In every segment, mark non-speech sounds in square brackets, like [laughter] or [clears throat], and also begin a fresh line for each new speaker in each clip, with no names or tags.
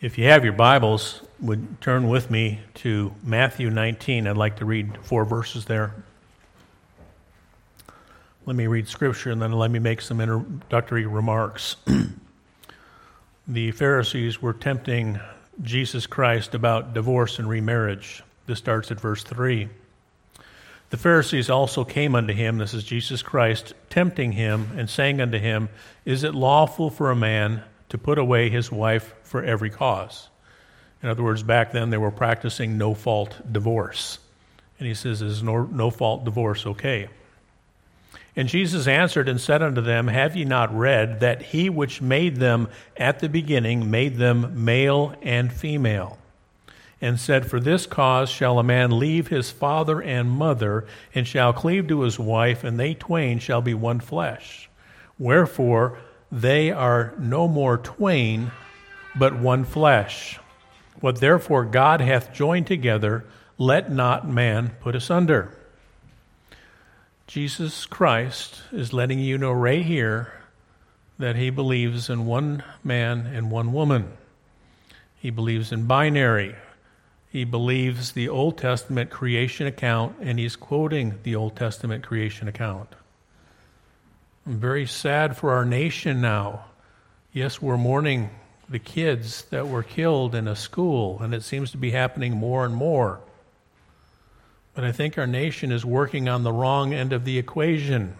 If you have your Bibles, would turn with me to Matthew 19. I'd like to read four verses there. Let me read scripture and then let me make some introductory remarks. [clears throat] the Pharisees were tempting Jesus Christ about divorce and remarriage. This starts at verse 3. The Pharisees also came unto him, this is Jesus Christ, tempting him and saying unto him, Is it lawful for a man to put away his wife for every cause? In other words, back then they were practicing no fault divorce. And he says, Is no, no fault divorce okay? And Jesus answered and said unto them, Have ye not read that he which made them at the beginning made them male and female? and said, For this cause shall a man leave his father and mother, and shall cleave to his wife, and they twain shall be one flesh. Wherefore they are no more twain, but one flesh. What therefore God hath joined together, let not man put asunder. Jesus Christ is letting you know right here that he believes in one man and one woman. He believes in binary, he believes the Old Testament creation account, and he's quoting the Old Testament creation account. I'm very sad for our nation now. Yes, we're mourning the kids that were killed in a school, and it seems to be happening more and more. But I think our nation is working on the wrong end of the equation.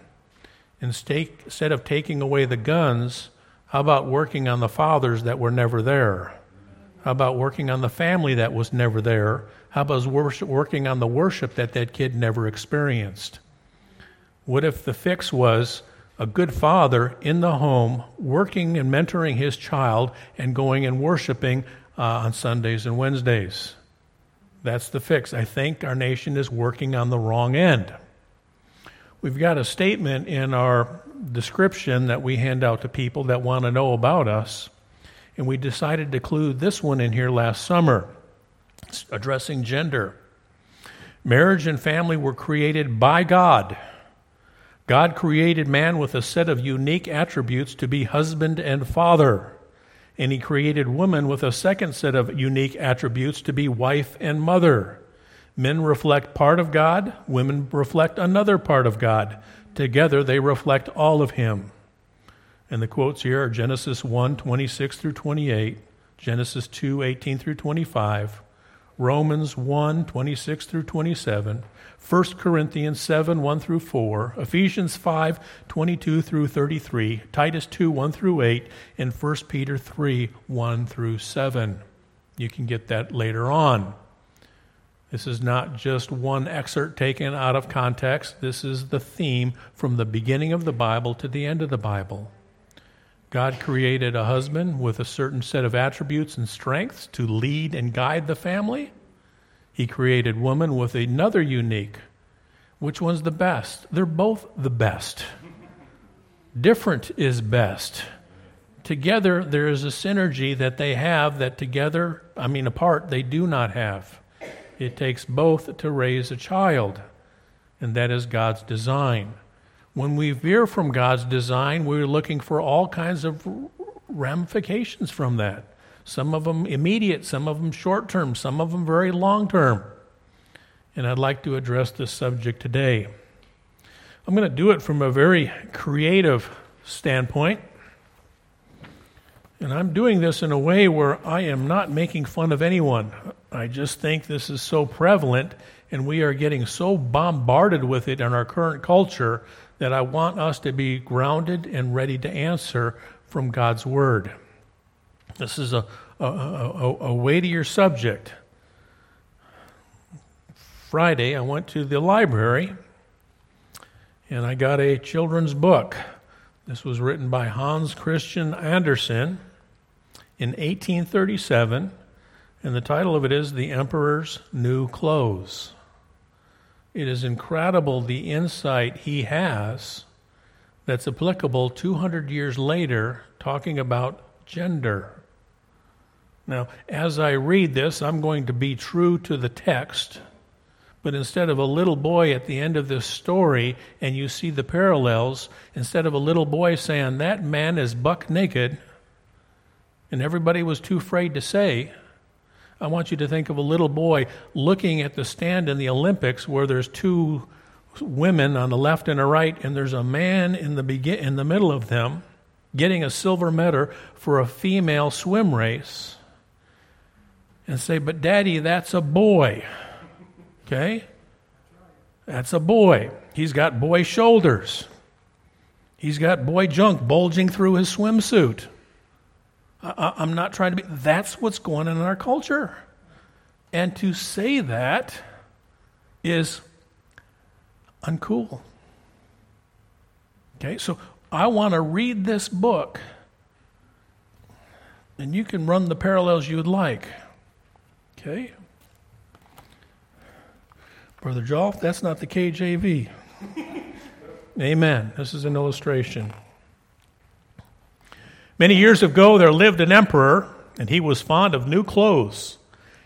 Instead of taking away the guns, how about working on the fathers that were never there? How about working on the family that was never there? How about working on the worship that that kid never experienced? What if the fix was a good father in the home working and mentoring his child and going and worshiping uh, on Sundays and Wednesdays? That's the fix. I think our nation is working on the wrong end. We've got a statement in our description that we hand out to people that want to know about us and we decided to include this one in here last summer, addressing gender. Marriage and family were created by God. God created man with a set of unique attributes to be husband and father. And he created woman with a second set of unique attributes to be wife and mother. Men reflect part of God, women reflect another part of God. Together they reflect all of him. And the quotes here are Genesis 1 26 through 28, Genesis 2 18 through 25, Romans 1 26 through 27, 1 Corinthians 7 1 through 4, Ephesians 5 22 through 33, Titus 2 1 through 8, and 1 Peter 3 1 through 7. You can get that later on. This is not just one excerpt taken out of context. This is the theme from the beginning of the Bible to the end of the Bible. God created a husband with a certain set of attributes and strengths to lead and guide the family. He created woman with another unique. Which one's the best? They're both the best. Different is best. Together, there is a synergy that they have that together, I mean, apart, they do not have. It takes both to raise a child, and that is God's design. When we veer from God's design, we're looking for all kinds of ramifications from that. Some of them immediate, some of them short term, some of them very long term. And I'd like to address this subject today. I'm going to do it from a very creative standpoint. And I'm doing this in a way where I am not making fun of anyone. I just think this is so prevalent and we are getting so bombarded with it in our current culture that I want us to be grounded and ready to answer from God's Word. This is a, a, a, a weightier subject. Friday, I went to the library and I got a children's book. This was written by Hans Christian Andersen in 1837, and the title of it is The Emperor's New Clothes. It is incredible the insight he has that's applicable 200 years later, talking about gender. Now, as I read this, I'm going to be true to the text, but instead of a little boy at the end of this story, and you see the parallels, instead of a little boy saying, That man is buck naked, and everybody was too afraid to say, I want you to think of a little boy looking at the stand in the Olympics where there's two women on the left and the right, and there's a man in the, begin- in the middle of them getting a silver medal for a female swim race. And say, But daddy, that's a boy. Okay? That's a boy. He's got boy shoulders. He's got boy junk bulging through his swimsuit. I, am not trying to be. That's what's going on in our culture. And to say that is uncool. Okay, so I want to read this book, and you can run the parallels you would like. Okay? Brother Dolph, that's not the KJV. [laughs] Amen. This is an illustration. Many years ago, there lived an emperor, and he was fond of new clothes.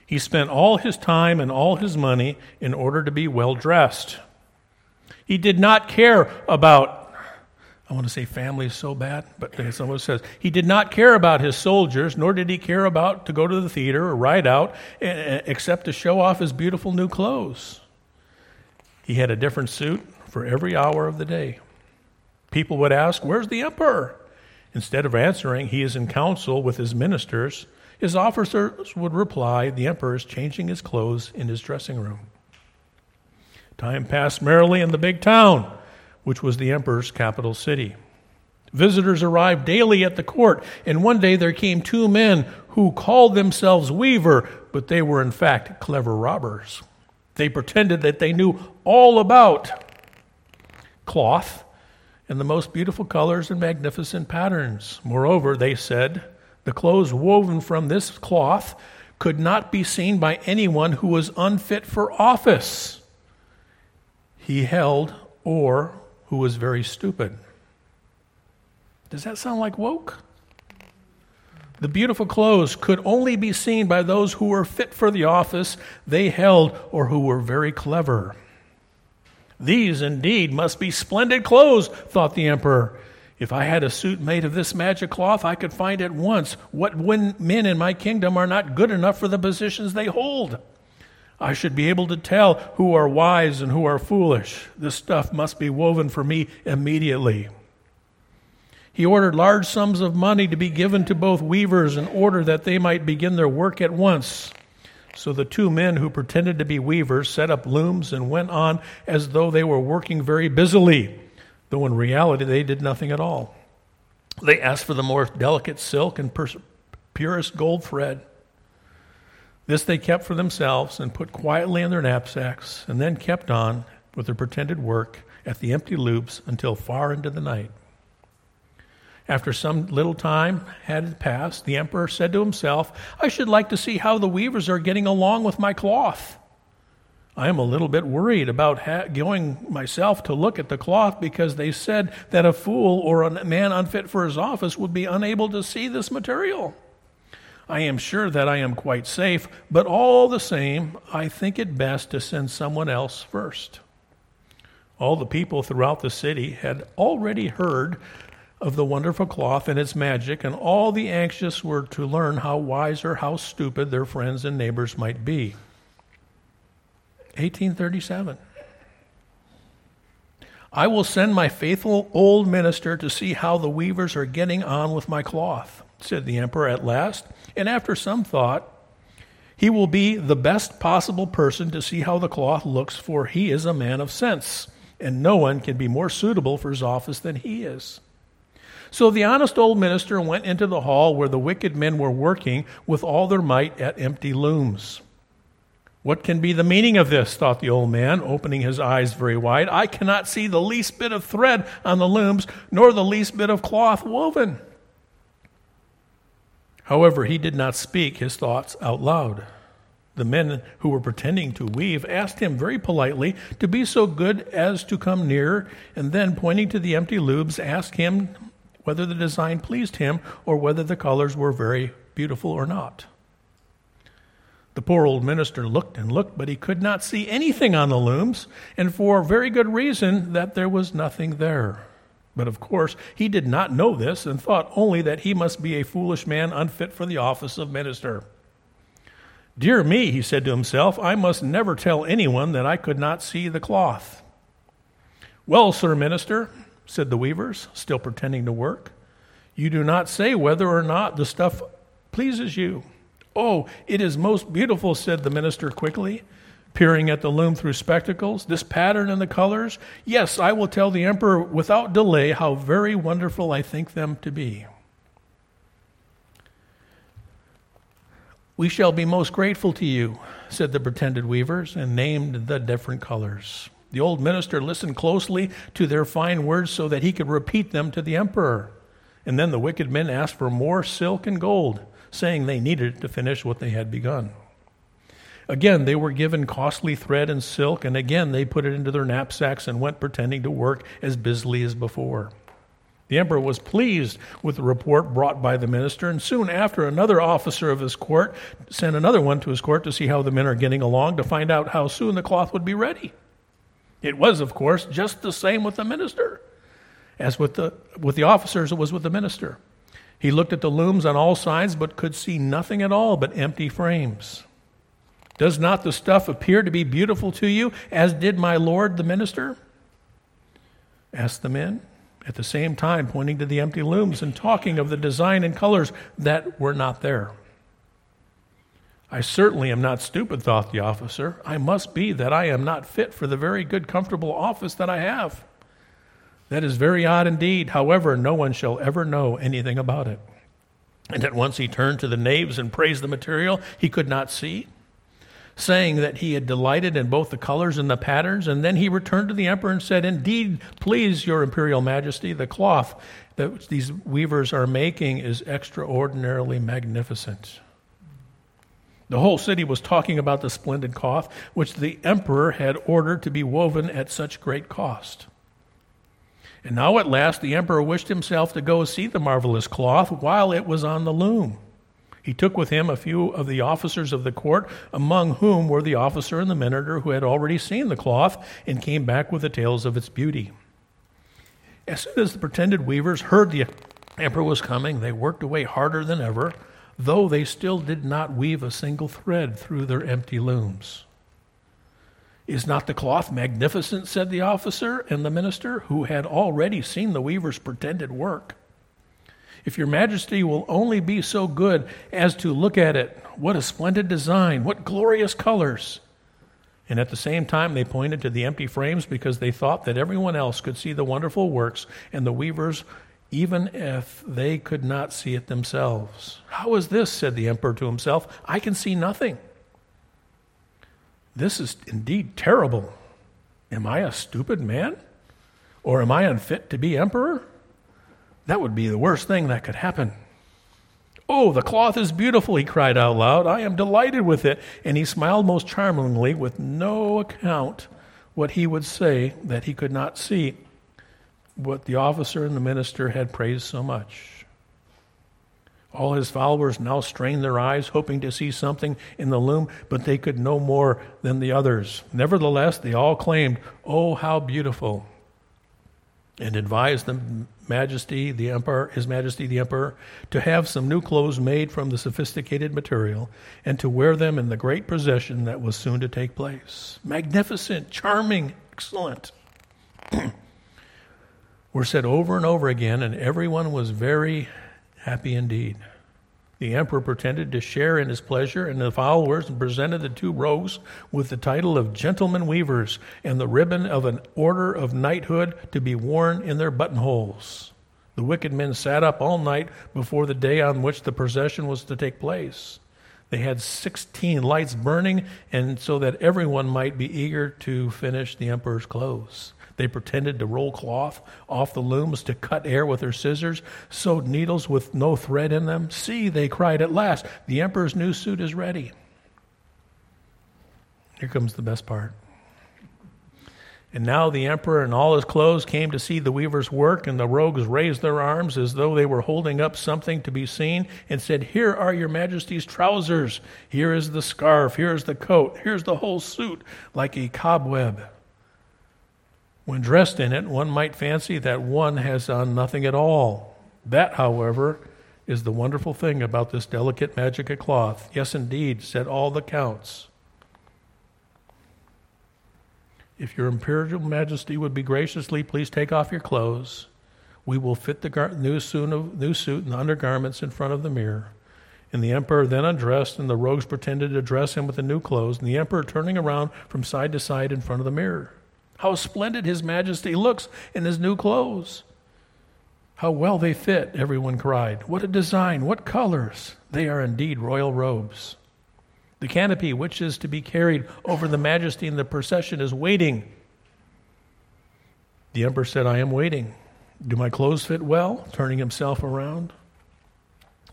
He spent all his time and all his money in order to be well dressed. He did not care about, I want to say family is so bad, but someone says, he did not care about his soldiers, nor did he care about to go to the theater or ride out, eh, eh, except to show off his beautiful new clothes. He had a different suit for every hour of the day. People would ask, Where's the emperor? Instead of answering, he is in council with his ministers, his officers would reply, The emperor is changing his clothes in his dressing room. Time passed merrily in the big town, which was the emperor's capital city. Visitors arrived daily at the court, and one day there came two men who called themselves weaver, but they were in fact clever robbers. They pretended that they knew all about cloth in the most beautiful colors and magnificent patterns. Moreover, they said, the clothes woven from this cloth could not be seen by anyone who was unfit for office. He held, or who was very stupid. Does that sound like woke? The beautiful clothes could only be seen by those who were fit for the office they held or who were very clever. These indeed must be splendid clothes, thought the emperor. If I had a suit made of this magic cloth, I could find at once what men in my kingdom are not good enough for the positions they hold. I should be able to tell who are wise and who are foolish. This stuff must be woven for me immediately. He ordered large sums of money to be given to both weavers in order that they might begin their work at once. So the two men who pretended to be weavers set up looms and went on as though they were working very busily, though in reality they did nothing at all. They asked for the more delicate silk and purest gold thread. This they kept for themselves and put quietly in their knapsacks, and then kept on with their pretended work at the empty loops until far into the night. After some little time had passed, the emperor said to himself, I should like to see how the weavers are getting along with my cloth. I am a little bit worried about ha- going myself to look at the cloth because they said that a fool or a man unfit for his office would be unable to see this material. I am sure that I am quite safe, but all the same, I think it best to send someone else first. All the people throughout the city had already heard of the wonderful cloth and its magic, and all the anxious were to learn how wise or how stupid their friends and neighbors might be. 1837. I will send my faithful old minister to see how the weavers are getting on with my cloth, said the emperor at last, and after some thought, he will be the best possible person to see how the cloth looks, for he is a man of sense, and no one can be more suitable for his office than he is. So the honest old minister went into the hall where the wicked men were working with all their might at empty looms. What can be the meaning of this? thought the old man, opening his eyes very wide. I cannot see the least bit of thread on the looms, nor the least bit of cloth woven. However, he did not speak his thoughts out loud. The men who were pretending to weave asked him very politely to be so good as to come near, and then, pointing to the empty looms, asked him whether the design pleased him or whether the colors were very beautiful or not. The poor old minister looked and looked, but he could not see anything on the looms, and for very good reason that there was nothing there. But of course, he did not know this and thought only that he must be a foolish man unfit for the office of minister. Dear me, he said to himself, I must never tell anyone that I could not see the cloth. Well, sir minister, said the weavers, still pretending to work, you do not say whether or not the stuff pleases you. Oh, it is most beautiful, said the minister quickly peering at the loom through spectacles, this pattern and the colors? Yes, I will tell the emperor without delay how very wonderful I think them to be. We shall be most grateful to you, said the pretended weavers, and named the different colors. The old minister listened closely to their fine words so that he could repeat them to the emperor. And then the wicked men asked for more silk and gold, saying they needed it to finish what they had begun. Again, they were given costly thread and silk, and again they put it into their knapsacks and went pretending to work as busily as before. The emperor was pleased with the report brought by the minister, and soon after, another officer of his court sent another one to his court to see how the men are getting along, to find out how soon the cloth would be ready. It was, of course, just the same with the minister as with the, with the officers, it was with the minister. He looked at the looms on all sides, but could see nothing at all but empty frames. Does not the stuff appear to be beautiful to you, as did my lord the minister? asked the men, at the same time pointing to the empty looms and talking of the design and colors that were not there. I certainly am not stupid, thought the officer. I must be that I am not fit for the very good, comfortable office that I have. That is very odd indeed. However, no one shall ever know anything about it. And at once he turned to the knaves and praised the material he could not see saying that he had delighted in both the colors and the patterns. And then he returned to the emperor and said, Indeed, please, your imperial majesty, the cloth that these weavers are making is extraordinarily magnificent. The whole city was talking about the splendid cloth which the emperor had ordered to be woven at such great cost. And now at last the emperor wished himself to go see the marvelous cloth while it was on the loom. He took with him a few of the officers of the court, among whom were the officer and the minister who had already seen the cloth and came back with the tales of its beauty. As soon as the pretended weavers heard the emperor was coming, they worked away harder than ever, though they still did not weave a single thread through their empty looms. Is not the cloth magnificent? said the officer and the minister, who had already seen the weaver's pretended work. If your majesty will only be so good as to look at it, what a splendid design, what glorious colors. And at the same time, they pointed to the empty frames because they thought that everyone else could see the wonderful works and the weavers, even if they could not see it themselves. How is this? said the emperor to himself. I can see nothing. This is indeed terrible. Am I a stupid man? Or am I unfit to be emperor? That would be the worst thing that could happen. Oh, the cloth is beautiful, he cried out loud. I am delighted with it. And he smiled most charmingly, with no account what he would say that he could not see what the officer and the minister had praised so much. All his followers now strained their eyes, hoping to see something in the loom, but they could no more than the others. Nevertheless, they all claimed, Oh, how beautiful! and advised the Majesty, the Emperor, His Majesty the Emperor, to have some new clothes made from the sophisticated material and to wear them in the great procession that was soon to take place. Magnificent, charming, excellent. [clears throat] were said over and over again, and everyone was very happy indeed. The emperor pretended to share in his pleasure, and the followers presented the two rogues with the title of gentlemen weavers and the ribbon of an order of knighthood to be worn in their buttonholes. The wicked men sat up all night before the day on which the procession was to take place. They had 16 lights burning, and so that everyone might be eager to finish the emperor's clothes. They pretended to roll cloth off the looms, to cut air with their scissors, sewed needles with no thread in them. See, they cried at last, the emperor's new suit is ready. Here comes the best part. And now the emperor and all his clothes came to see the weaver's work, and the rogues raised their arms as though they were holding up something to be seen, and said, Here are your majesty's trousers. Here is the scarf. Here is the coat. Here's the whole suit, like a cobweb. When dressed in it, one might fancy that one has on nothing at all. That, however, is the wonderful thing about this delicate magic of cloth. Yes, indeed, said all the counts. If your imperial majesty would be graciously please take off your clothes, we will fit the gar- new, suit of, new suit and undergarments in front of the mirror. And the emperor then undressed, and the rogues pretended to dress him with the new clothes, and the emperor turning around from side to side in front of the mirror. How splendid his majesty looks in his new clothes! How well they fit, everyone cried. What a design, what colors! They are indeed royal robes. The canopy which is to be carried over the majesty in the procession is waiting. The emperor said, I am waiting. Do my clothes fit well? Turning himself around.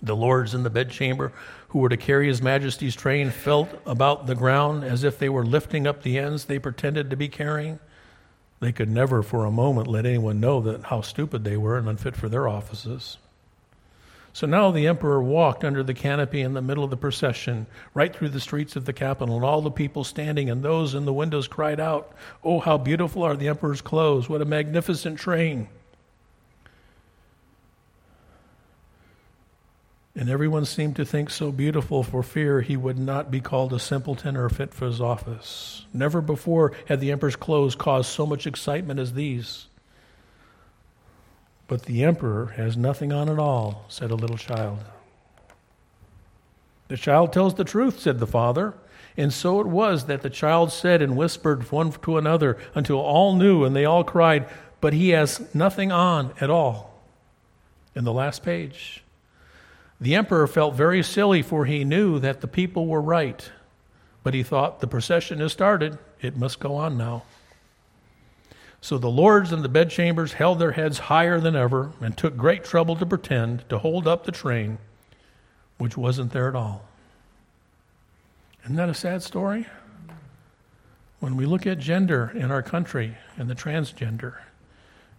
The lords in the bedchamber who were to carry his majesty's train felt about the ground as if they were lifting up the ends they pretended to be carrying. They could never for a moment let anyone know that how stupid they were and unfit for their offices. So now the emperor walked under the canopy in the middle of the procession, right through the streets of the capital, and all the people standing and those in the windows cried out, Oh, how beautiful are the emperor's clothes! What a magnificent train! And everyone seemed to think so beautiful for fear he would not be called a simpleton or fit for his office. Never before had the emperor's clothes caused so much excitement as these. But the emperor has nothing on at all, said a little child. The child tells the truth, said the father. And so it was that the child said and whispered one to another until all knew and they all cried, But he has nothing on at all. In the last page. The emperor felt very silly, for he knew that the people were right. But he thought, the procession has started, it must go on now. So the lords in the bedchambers held their heads higher than ever and took great trouble to pretend to hold up the train, which wasn't there at all. Isn't that a sad story? When we look at gender in our country and the transgender,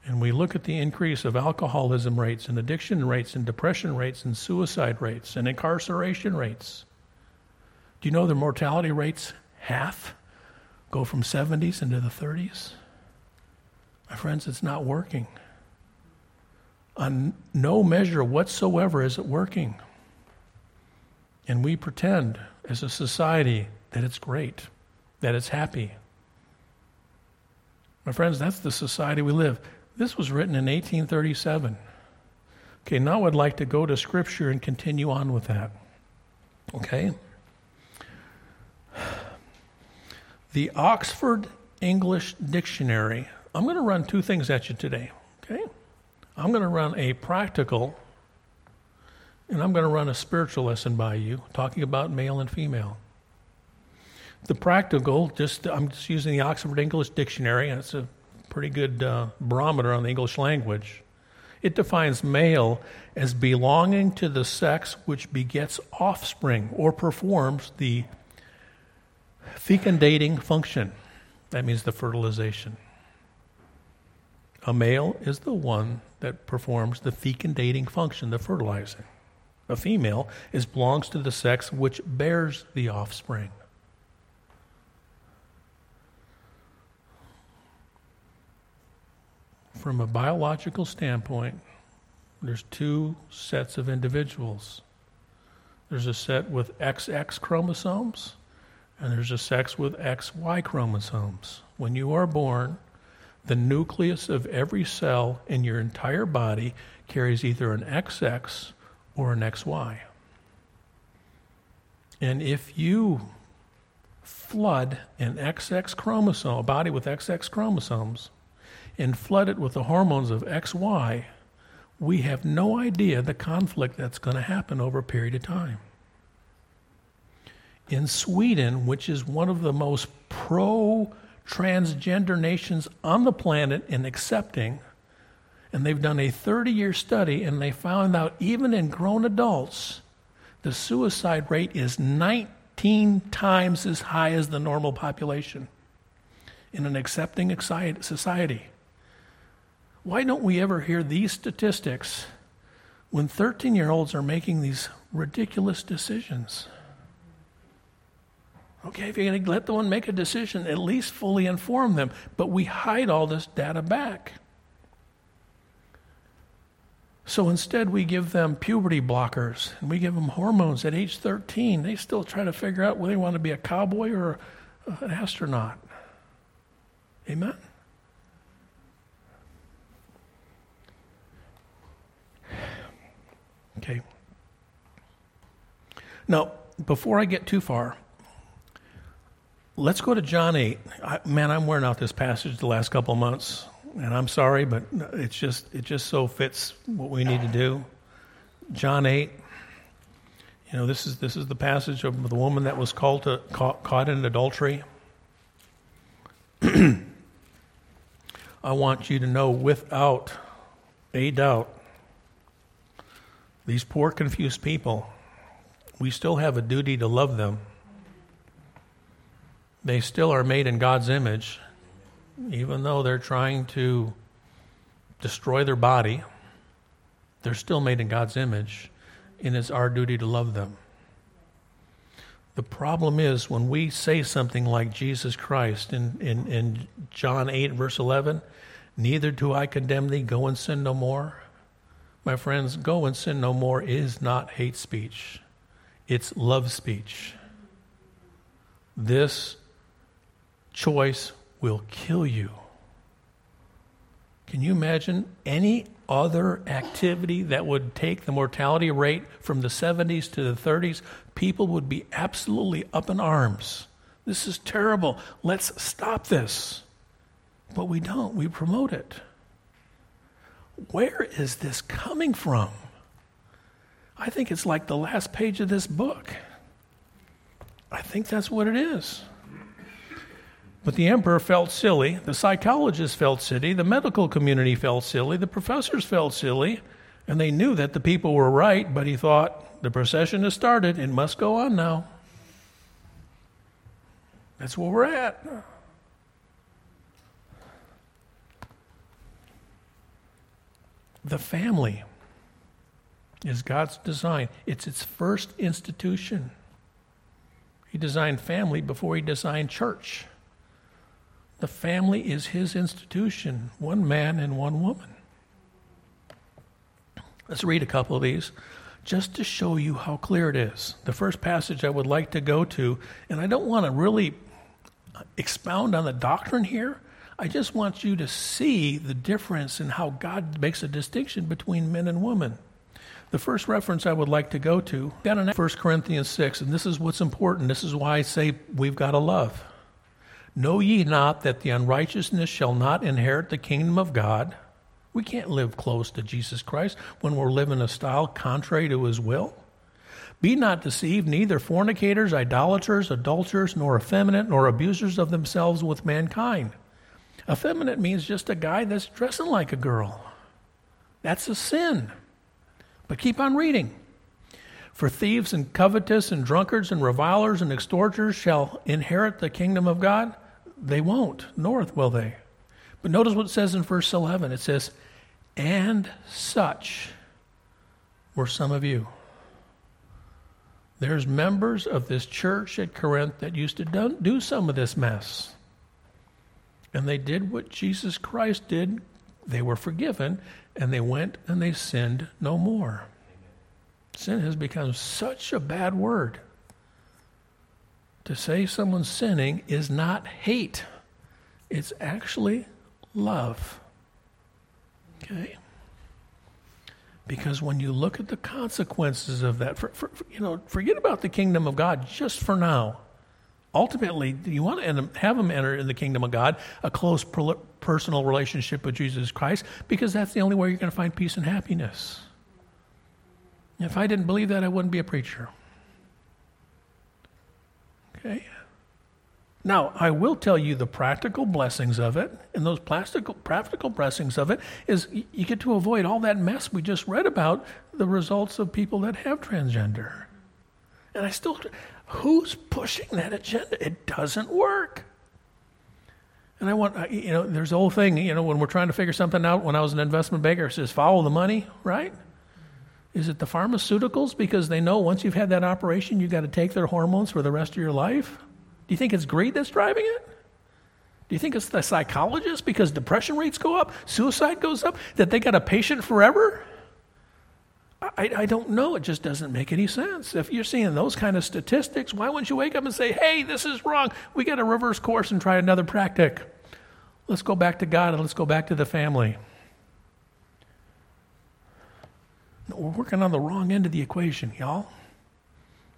and we look at the increase of alcoholism rates and addiction rates and depression rates and suicide rates and incarceration rates. Do you know the mortality rates half go from 70s into the 30s? My friends, it's not working. On no measure whatsoever is it working. And we pretend as a society that it's great, that it's happy. My friends, that's the society we live. This was written in 1837. Okay, now I'd like to go to Scripture and continue on with that. Okay? The Oxford English Dictionary. I'm going to run two things at you today. Okay? I'm going to run a practical and I'm going to run a spiritual lesson by you talking about male and female. The practical, just I'm just using the Oxford English Dictionary, and it's a pretty good uh, barometer on the English language. It defines male as belonging to the sex which begets offspring or performs the fecundating function. That means the fertilization. A male is the one that performs the fecundating function, the fertilizing. A female is belongs to the sex which bears the offspring. From a biological standpoint, there's two sets of individuals. There's a set with XX chromosomes, and there's a sex with XY chromosomes. When you are born, the nucleus of every cell in your entire body carries either an XX or an XY. And if you flood an XX chromosome, a body with XX chromosomes, and flood it with the hormones of XY, we have no idea the conflict that's going to happen over a period of time. In Sweden, which is one of the most pro transgender nations on the planet in accepting, and they've done a 30 year study and they found out even in grown adults, the suicide rate is 19 times as high as the normal population in an accepting society. Why don't we ever hear these statistics when 13 year olds are making these ridiculous decisions? Okay, if you're going to let the one make a decision, at least fully inform them. But we hide all this data back. So instead, we give them puberty blockers and we give them hormones at age 13. They still try to figure out whether they want to be a cowboy or an astronaut. Amen? Okay. Now, before I get too far, let's go to John 8. I, man, I'm wearing out this passage the last couple months, and I'm sorry, but it's just it just so fits what we need to do. John 8. You know, this is this is the passage of the woman that was called to, caught, caught in adultery. [clears throat] I want you to know without a doubt, these poor, confused people, we still have a duty to love them. They still are made in God's image, even though they're trying to destroy their body. They're still made in God's image, and it's our duty to love them. The problem is when we say something like Jesus Christ in, in, in John 8, verse 11, neither do I condemn thee, go and sin no more. My friends, go and sin no more is not hate speech, it's love speech. This choice will kill you. Can you imagine any other activity that would take the mortality rate from the 70s to the 30s? People would be absolutely up in arms. This is terrible. Let's stop this. But we don't, we promote it. Where is this coming from? I think it's like the last page of this book. I think that's what it is. But the emperor felt silly, the psychologists felt silly, the medical community felt silly, the professors felt silly, and they knew that the people were right, but he thought, the procession has started, it must go on now. That's where we're at. The family is God's design. It's its first institution. He designed family before he designed church. The family is his institution, one man and one woman. Let's read a couple of these just to show you how clear it is. The first passage I would like to go to, and I don't want to really expound on the doctrine here. I just want you to see the difference in how God makes a distinction between men and women. The first reference I would like to go to, got in 1 Corinthians 6, and this is what's important. This is why I say we've got to love. Know ye not that the unrighteousness shall not inherit the kingdom of God? We can't live close to Jesus Christ when we're living a style contrary to his will. Be not deceived, neither fornicators, idolaters, adulterers, nor effeminate, nor abusers of themselves with mankind. Effeminate means just a guy that's dressing like a girl. That's a sin. But keep on reading. For thieves and covetous and drunkards and revilers and extorters shall inherit the kingdom of God. They won't, nor will they. But notice what it says in verse 11. It says, And such were some of you. There's members of this church at Corinth that used to do some of this mess. And they did what Jesus Christ did. They were forgiven, and they went and they sinned no more. Sin has become such a bad word. To say someone's sinning is not hate, it's actually love. Okay? Because when you look at the consequences of that, for, for, you know, forget about the kingdom of God just for now. Ultimately, you want to have them enter in the kingdom of God, a close personal relationship with Jesus Christ, because that's the only way you're going to find peace and happiness. If I didn't believe that, I wouldn't be a preacher. Okay? Now, I will tell you the practical blessings of it, and those practical, practical blessings of it is you get to avoid all that mess we just read about the results of people that have transgender. And I still, who's pushing that agenda? It doesn't work. And I want, you know, there's the whole thing, you know, when we're trying to figure something out, when I was an investment banker, it says follow the money, right? Is it the pharmaceuticals because they know once you've had that operation, you've got to take their hormones for the rest of your life? Do you think it's greed that's driving it? Do you think it's the psychologist because depression rates go up, suicide goes up, that they got a patient forever? I, I, don't know. It just doesn't make any sense. If you're seeing those kind of statistics, why wouldn't you wake up and say, hey, this is wrong? We got to reverse course and try another practic. Let's go back to God and let's go back to the family. We're working on the wrong end of the equation, y'all.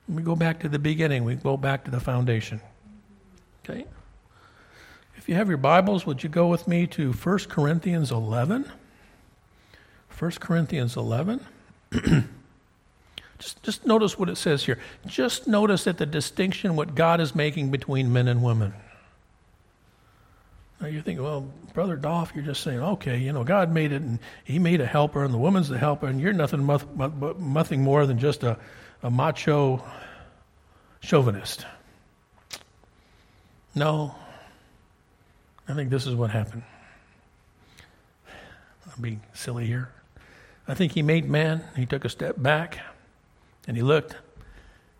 We go back to the beginning, we go back to the foundation. Okay? If you have your Bibles, would you go with me to 1 Corinthians 11? 1 Corinthians 11. [clears throat] just, just notice what it says here. Just notice that the distinction what God is making between men and women. Now you think, well, Brother Dolph, you're just saying, okay, you know, God made it and He made a helper and the woman's the helper and you're nothing, nothing more than just a, a macho chauvinist. No, I think this is what happened. I'm being silly here. I think he made man, he took a step back, and he looked,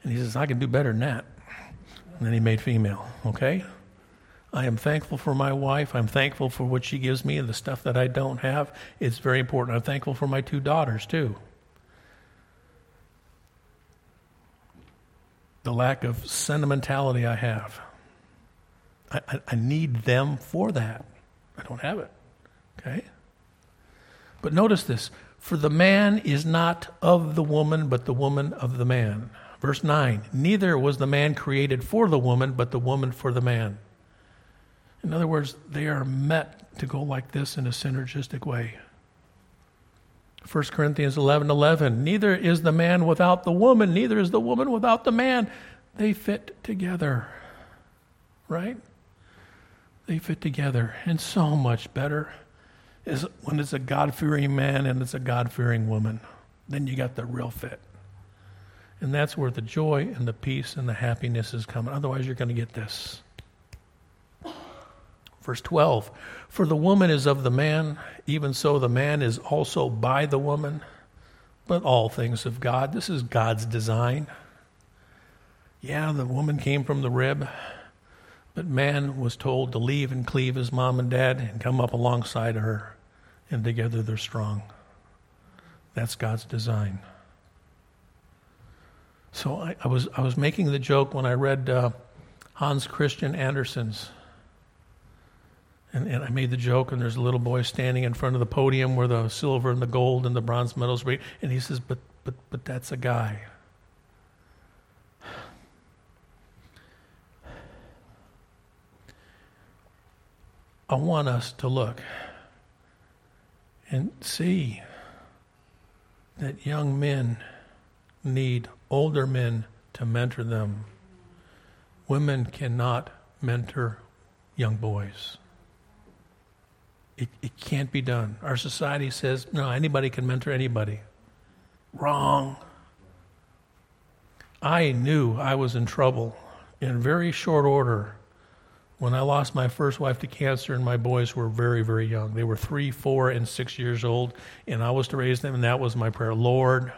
and he says, I can do better than that. And then he made female, okay? I am thankful for my wife. I'm thankful for what she gives me and the stuff that I don't have. It's very important. I'm thankful for my two daughters, too. The lack of sentimentality I have. I, I, I need them for that. I don't have it, okay? But notice this for the man is not of the woman, but the woman of the man. Verse 9 Neither was the man created for the woman, but the woman for the man. In other words, they are met to go like this in a synergistic way. 1 Corinthians 11 11. Neither is the man without the woman, neither is the woman without the man. They fit together. Right? They fit together. And so much better is when it's a God fearing man and it's a God fearing woman. Then you got the real fit. And that's where the joy and the peace and the happiness is coming. Otherwise, you're going to get this. Verse 12 For the woman is of the man, even so the man is also by the woman, but all things of God. This is God's design. Yeah, the woman came from the rib, but man was told to leave and cleave his mom and dad and come up alongside her, and together they're strong. That's God's design. So I, I was, I was making the joke when I read uh, Hans Christian Andersen's. And, and I made the joke, and there's a little boy standing in front of the podium where the silver and the gold and the bronze medals were. And he says, But, but, but that's a guy. [sighs] I want us to look and see that young men need older men to mentor them. Women cannot mentor young boys. It, it can't be done. Our society says, no, anybody can mentor anybody. Wrong. I knew I was in trouble in very short order when I lost my first wife to cancer, and my boys were very, very young. They were three, four, and six years old, and I was to raise them, and that was my prayer. Lord,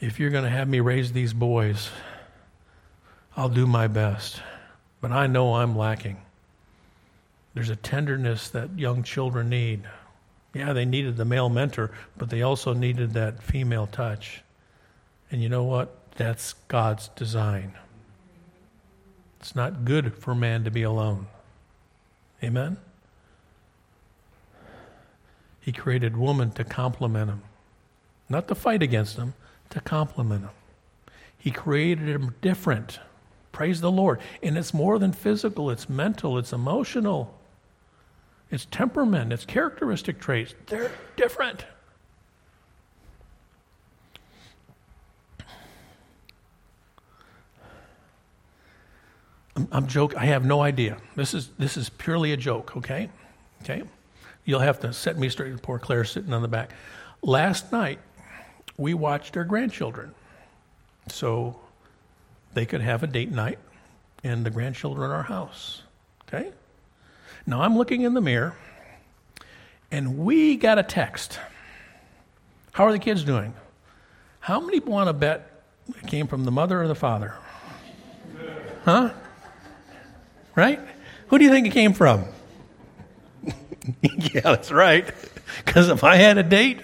if you're going to have me raise these boys, I'll do my best. But I know I'm lacking. There's a tenderness that young children need. Yeah, they needed the male mentor, but they also needed that female touch. And you know what? That's God's design. It's not good for man to be alone. Amen? He created woman to complement him, not to fight against him, to complement him. He created him different. Praise the Lord. And it's more than physical, it's mental, it's emotional, it's temperament, it's characteristic traits. They're different. I'm, joke. I have no idea. This is this is purely a joke. Okay, okay. You'll have to set me straight. Poor Claire sitting on the back. Last night, we watched our grandchildren, so they could have a date night, and the grandchildren in our house. Okay. Now I'm looking in the mirror, and we got a text. How are the kids doing? How many want to bet it came from the mother or the father? Huh? Right? Who do you think it came from? [laughs] yeah, that's right. Because if I had a date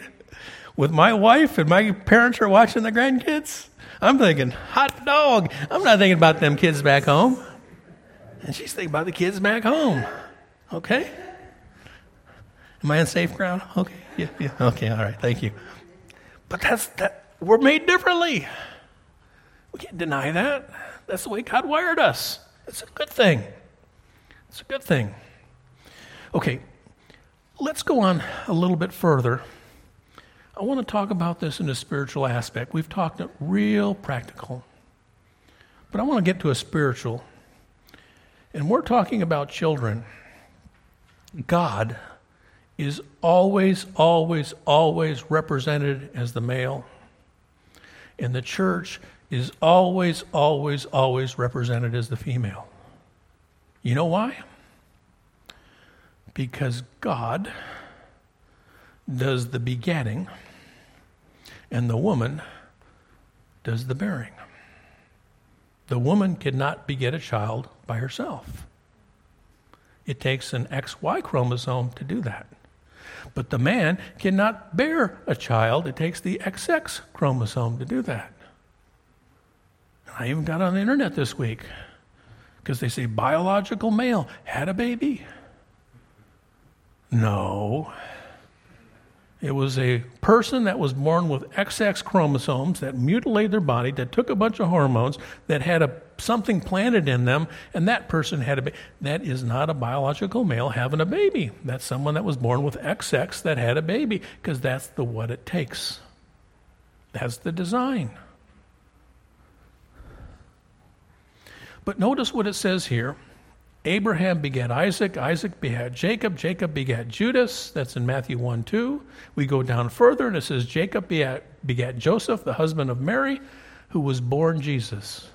with my wife and my parents are watching the grandkids, I'm thinking, hot dog. I'm not thinking about them kids back home. And she's thinking about the kids back home. Okay? Am I on safe ground? Okay. Yeah, yeah. Okay, all right. Thank you. But that's that we're made differently. We can't deny that. That's the way God wired us. It's a good thing. It's a good thing. Okay, let's go on a little bit further. I want to talk about this in a spiritual aspect. We've talked real practical, but I want to get to a spiritual. And we're talking about children. God is always, always, always represented as the male, and the church is always, always, always represented as the female. You know why? Because God does the begetting and the woman does the bearing. The woman cannot beget a child by herself. It takes an XY chromosome to do that. But the man cannot bear a child. It takes the XX chromosome to do that. I even got on the internet this week because they say biological male had a baby. No. It was a person that was born with XX chromosomes that mutilated their body, that took a bunch of hormones, that had a, something planted in them, and that person had a baby. That is not a biological male having a baby. That's someone that was born with XX that had a baby, because that's the what it takes. That's the design. But notice what it says here Abraham begat Isaac, Isaac begat Jacob, Jacob begat Judas. That's in Matthew 1 2. We go down further and it says Jacob begat, begat Joseph, the husband of Mary, who was born Jesus.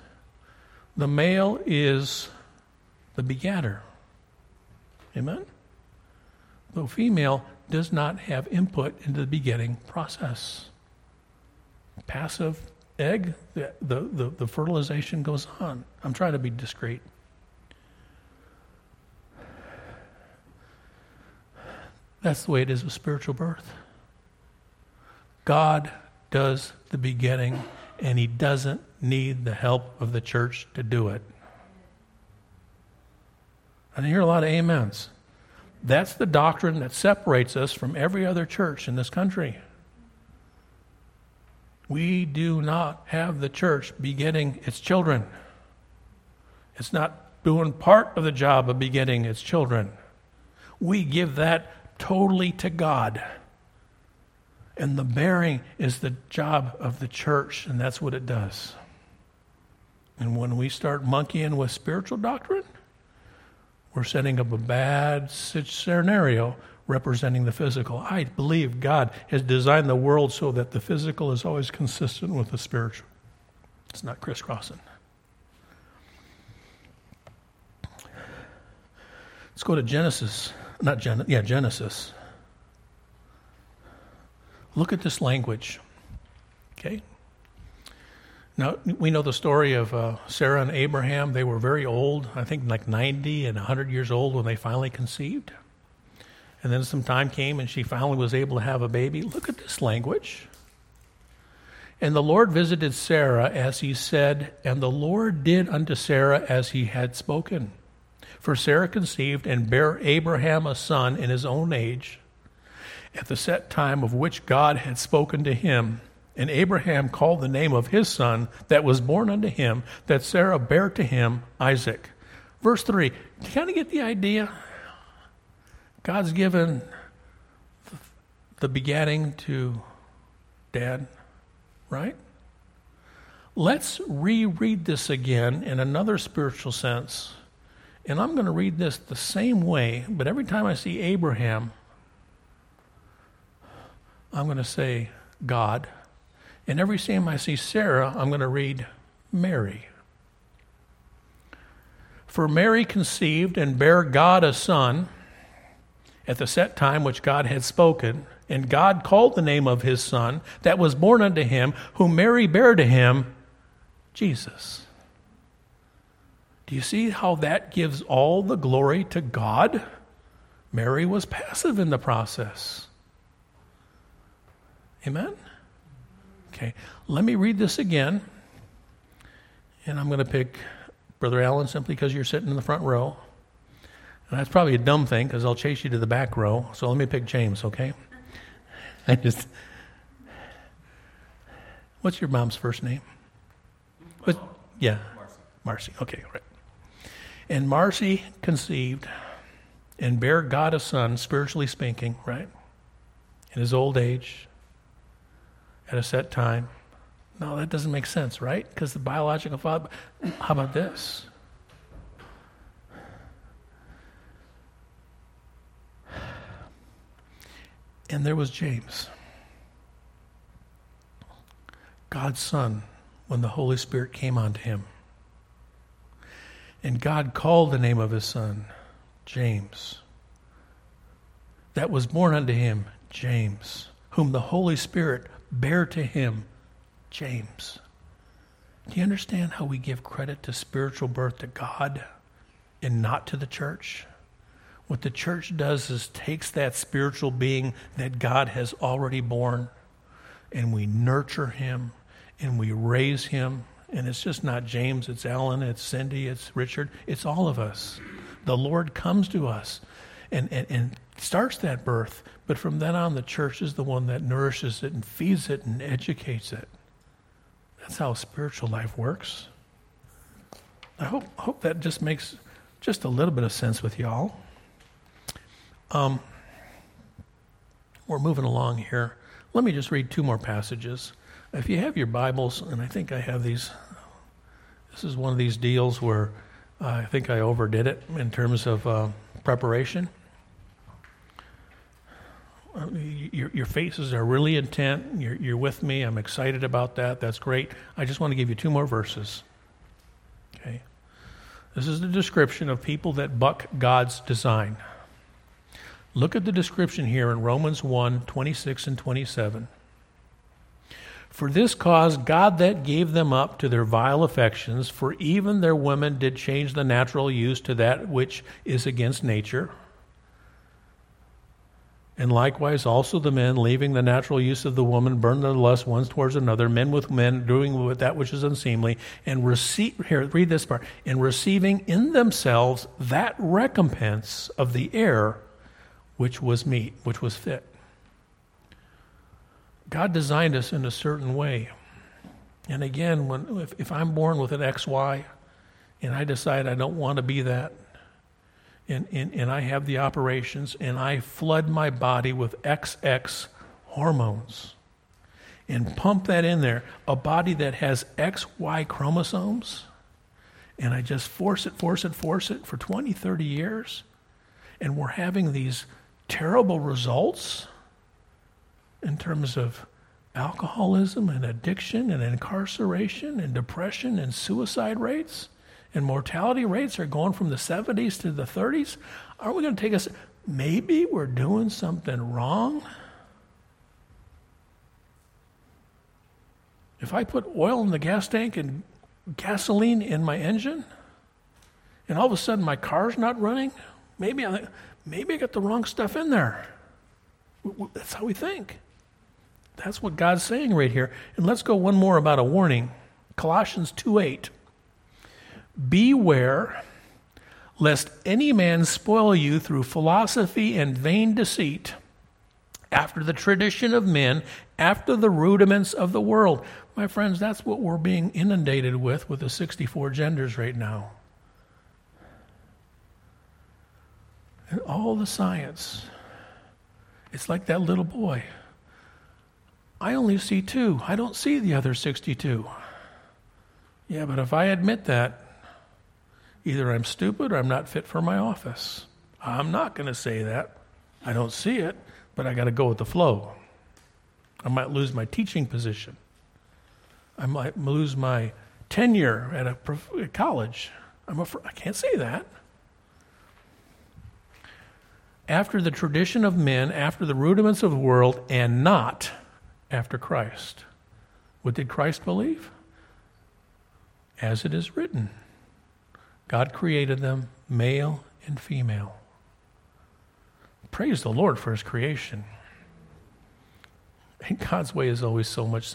The male is the begatter. Amen? The female does not have input into the begetting process. Passive egg, the, the, the, fertilization goes on. I'm trying to be discreet. That's the way it is with spiritual birth. God does the beginning, and He doesn't need the help of the church to do it. I hear a lot of amens. That's the doctrine that separates us from every other church in this country. We do not have the church begetting its children. It's not doing part of the job of begetting its children. We give that totally to God. And the bearing is the job of the church, and that's what it does. And when we start monkeying with spiritual doctrine, we're setting up a bad scenario representing the physical. I believe God has designed the world so that the physical is always consistent with the spiritual. It's not crisscrossing. Let's go to Genesis not Gen- yeah, Genesis. Look at this language. Okay? Now, we know the story of uh, Sarah and Abraham. They were very old, I think like 90 and 100 years old when they finally conceived. And then some time came and she finally was able to have a baby. Look at this language. And the Lord visited Sarah as he said, and the Lord did unto Sarah as he had spoken. For Sarah conceived and bare Abraham a son in his own age, at the set time of which God had spoken to him. And Abraham called the name of his son that was born unto him, that Sarah bare to him Isaac. Verse 3. Do you kind of get the idea? God's given the begetting to dad, right? Let's reread this again in another spiritual sense. And I'm going to read this the same way, but every time I see Abraham, I'm going to say God. And every time I see Sarah, I'm going to read Mary. For Mary conceived and bare God a son at the set time which God had spoken, and God called the name of his son that was born unto him, whom Mary bare to him, Jesus. Do you see how that gives all the glory to God? Mary was passive in the process. Amen? Okay, let me read this again. And I'm going to pick Brother Allen simply because you're sitting in the front row. And that's probably a dumb thing because I'll chase you to the back row. So let me pick James, okay? [laughs] I just. What's your mom's first name? What? Yeah. Marcy. Marcy. Okay, right. And Marcy conceived and bare God a son, spiritually speaking, right? In his old age, at a set time. No, that doesn't make sense, right? Because the biological father. How about this? And there was James, God's son, when the Holy Spirit came onto him. And God called the name of his son James. That was born unto him, James, whom the Holy Spirit bare to him, James. Do you understand how we give credit to spiritual birth to God and not to the church? What the church does is takes that spiritual being that God has already born and we nurture him and we raise him. And it's just not James, it's Ellen, it's Cindy, it's Richard, it's all of us. The Lord comes to us and, and, and starts that birth, but from then on, the church is the one that nourishes it and feeds it and educates it. That's how spiritual life works. I hope, hope that just makes just a little bit of sense with y'all. Um, we're moving along here. Let me just read two more passages. If you have your Bibles, and I think I have these, this is one of these deals where uh, I think I overdid it in terms of uh, preparation. Uh, your, your, faces are really intent. You're, you're with me. I'm excited about that. That's great. I just want to give you two more verses. Okay. This is the description of people that buck God's design. Look at the description here in Romans 1 26 and 27. For this cause God that gave them up to their vile affections, for even their women did change the natural use to that which is against nature. And likewise also the men, leaving the natural use of the woman, burn their lust one towards another, men with men, doing with that which is unseemly, and receive here, read this part, and receiving in themselves that recompense of the error which was meet, which was fit. God designed us in a certain way. And again, when, if, if I'm born with an XY and I decide I don't want to be that, and, and, and I have the operations and I flood my body with XX hormones and pump that in there, a body that has XY chromosomes, and I just force it, force it, force it for 20, 30 years, and we're having these terrible results in terms of alcoholism and addiction and incarceration and depression and suicide rates and mortality rates are going from the 70s to the 30s. Aren't we going to take us? Maybe we're doing something wrong. If I put oil in the gas tank and gasoline in my engine, and all of a sudden my car's not running, maybe I, maybe I got the wrong stuff in there. That's how we think. That's what God's saying right here. And let's go one more about a warning. Colossians 2 8. Beware lest any man spoil you through philosophy and vain deceit, after the tradition of men, after the rudiments of the world. My friends, that's what we're being inundated with with the 64 genders right now. And all the science. It's like that little boy. I only see two. I don't see the other 62. Yeah, but if I admit that, either I'm stupid or I'm not fit for my office. I'm not going to say that. I don't see it, but I got to go with the flow. I might lose my teaching position. I might lose my tenure at a college. I'm afraid, I can't say that after the tradition of men, after the rudiments of the world, and not after Christ. What did Christ believe? As it is written God created them male and female. Praise the Lord for his creation. And God's way is always so much simpler.